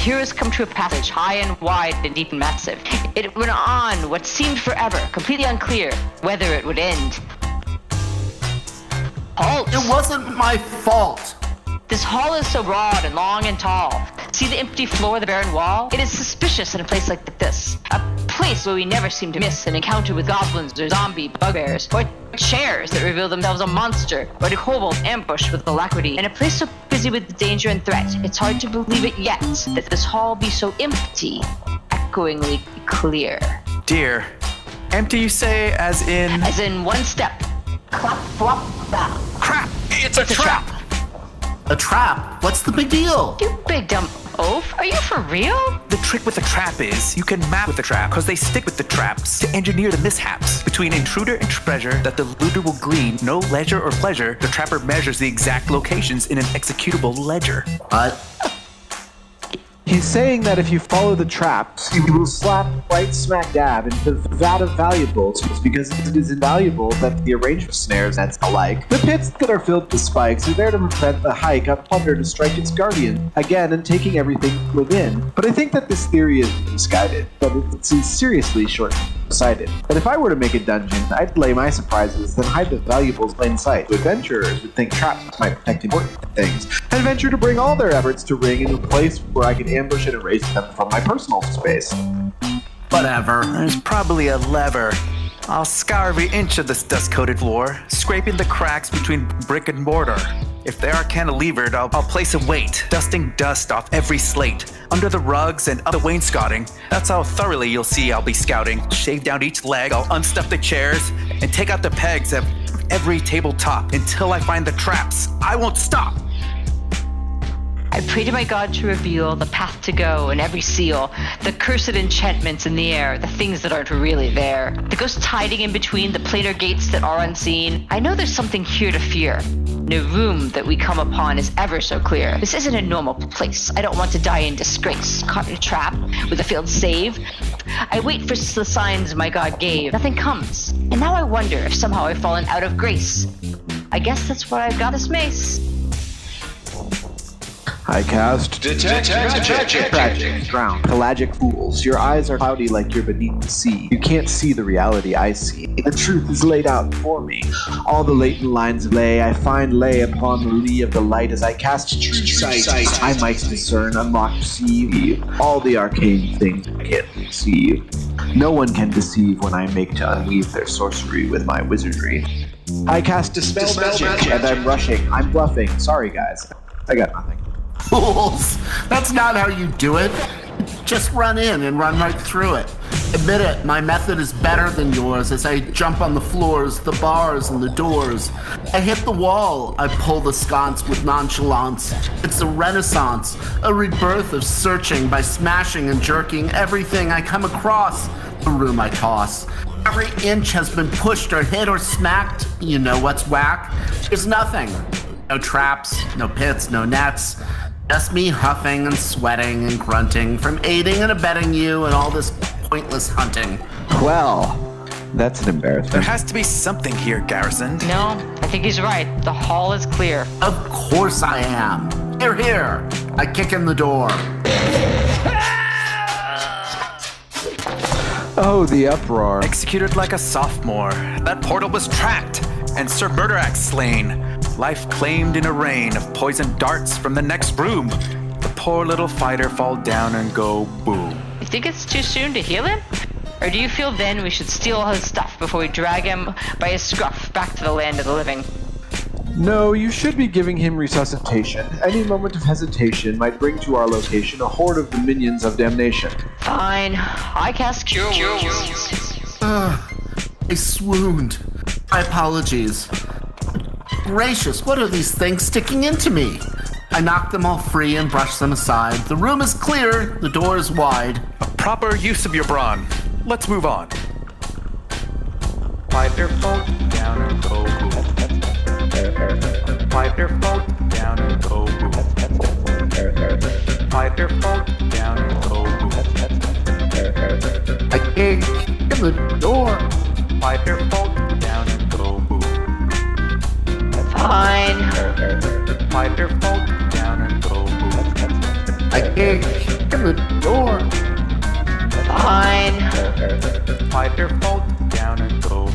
heroes come to a passage high and wide and deep and massive. It went on what seemed forever, completely unclear whether it would end. Halt! It wasn't my fault. This hall is so broad and long and tall. See the empty floor, the barren wall? It is suspicious in a place like this. A place where we never seem to miss an encounter with goblins or zombie bugbears, or chairs that reveal themselves a monster, or a kobold ambushed with alacrity. In a place so busy with danger and threat, it's hard to believe it yet that this hall be so empty, echoingly clear. Dear, empty you say, as in. As in one step. Clap, flop, bap. Crap! It's a It's a trap! trap. A trap. What's the big deal? You big dumb oaf. Are you for real? The trick with the trap is you can map with the trap because they stick with the traps to engineer the mishaps between intruder and treasure that the looter will glean no leisure or pleasure. The trapper measures the exact locations in an executable ledger. What? He's saying that if you follow the traps, he will slap right smack dab into the vat of valuables because it is invaluable that the arrangement snares that's alike. The pits that are filled with spikes are there to prevent the hike up plunder to strike its guardian again and taking everything within. But I think that this theory is misguided, but it's seriously short-sighted. But if I were to make a dungeon, I'd lay my surprises, then hide the valuables in plain sight. Adventurers would think traps might protect important things, and venture to bring all their efforts to ring in a place where I could ambush and erase them from my personal space. Whatever. There's probably a lever. I'll scour every inch of this dust coated floor, scraping the cracks between brick and mortar. If they are cantilevered, I'll, I'll place a weight, dusting dust off every slate, under the rugs and other wainscoting. That's how thoroughly you'll see I'll be scouting. Shave down each leg, I'll unstuff the chairs, and take out the pegs of every tabletop until I find the traps. I won't stop! I pray to my God to reveal the path to go and every seal, the cursed enchantments in the air, the things that aren't really there, the ghosts hiding in between the planar gates that are unseen. I know there's something here to fear. No room that we come upon is ever so clear. This isn't a normal place. I don't want to die in disgrace, caught in a trap with a failed save. I wait for the signs my God gave. Nothing comes. And now I wonder if somehow I've fallen out of grace. I guess that's why I've got this mace. I cast Detect magic. Tragic, drown, pelagic fools. Your eyes are cloudy like you're beneath the sea. You can't see the reality I see. The truth is laid out before me. All the latent lines lay I find lay upon the lee of the light as I cast true sight. I might discern, unlock, perceive all the arcane things I can't conceive. No one can deceive when I make to unweave their sorcery with my wizardry. I cast dispel, Dispel magic, magic. and I'm rushing. I'm bluffing. Sorry, guys. I got nothing. Fools! That's not how you do it. Just run in and run right through it. Admit it, my method is better than yours as I jump on the floors, the bars, and the doors. I hit the wall, I pull the sconce with nonchalance. It's a renaissance, a rebirth of searching by smashing and jerking everything I come across. The room I toss. Every inch has been pushed or hit or smacked. You know what's whack? There's nothing. No traps, no pits, no nets. Just me huffing and sweating and grunting from aiding and abetting you and all this pointless hunting. Well, that's an embarrassment. There has to be something here, Garrison. No, I think he's right. The hall is clear. Of course I am. Here, here. I kick in the door. Oh, the uproar. Executed like a sophomore. That portal was trapped, and Sir Murderax slain. Life claimed in a rain of poisoned darts from the next room. The poor little fighter fall down and go boom. You think it's too soon to heal him? Or do you feel then we should steal all his stuff before we drag him by his scruff back to the land of the living? No, you should be giving him resuscitation. Any moment of hesitation might bring to our location a horde of the minions of damnation. Fine. I cast Cure Wounds. Ah, I swooned. My apologies. Gracious, what are these things sticking into me? I knock them all free and brush them aside. The room is clear, the door is wide. A proper use of your brawn. Let's move on. Wipe your boat down and go boom. Wipe your boat down and go boom. Wipe your boat down and go boom. I kick in the door. Wipe your boat Wipe your boat down and go boom. I kick in the door. Fine. Wipe your fault down and go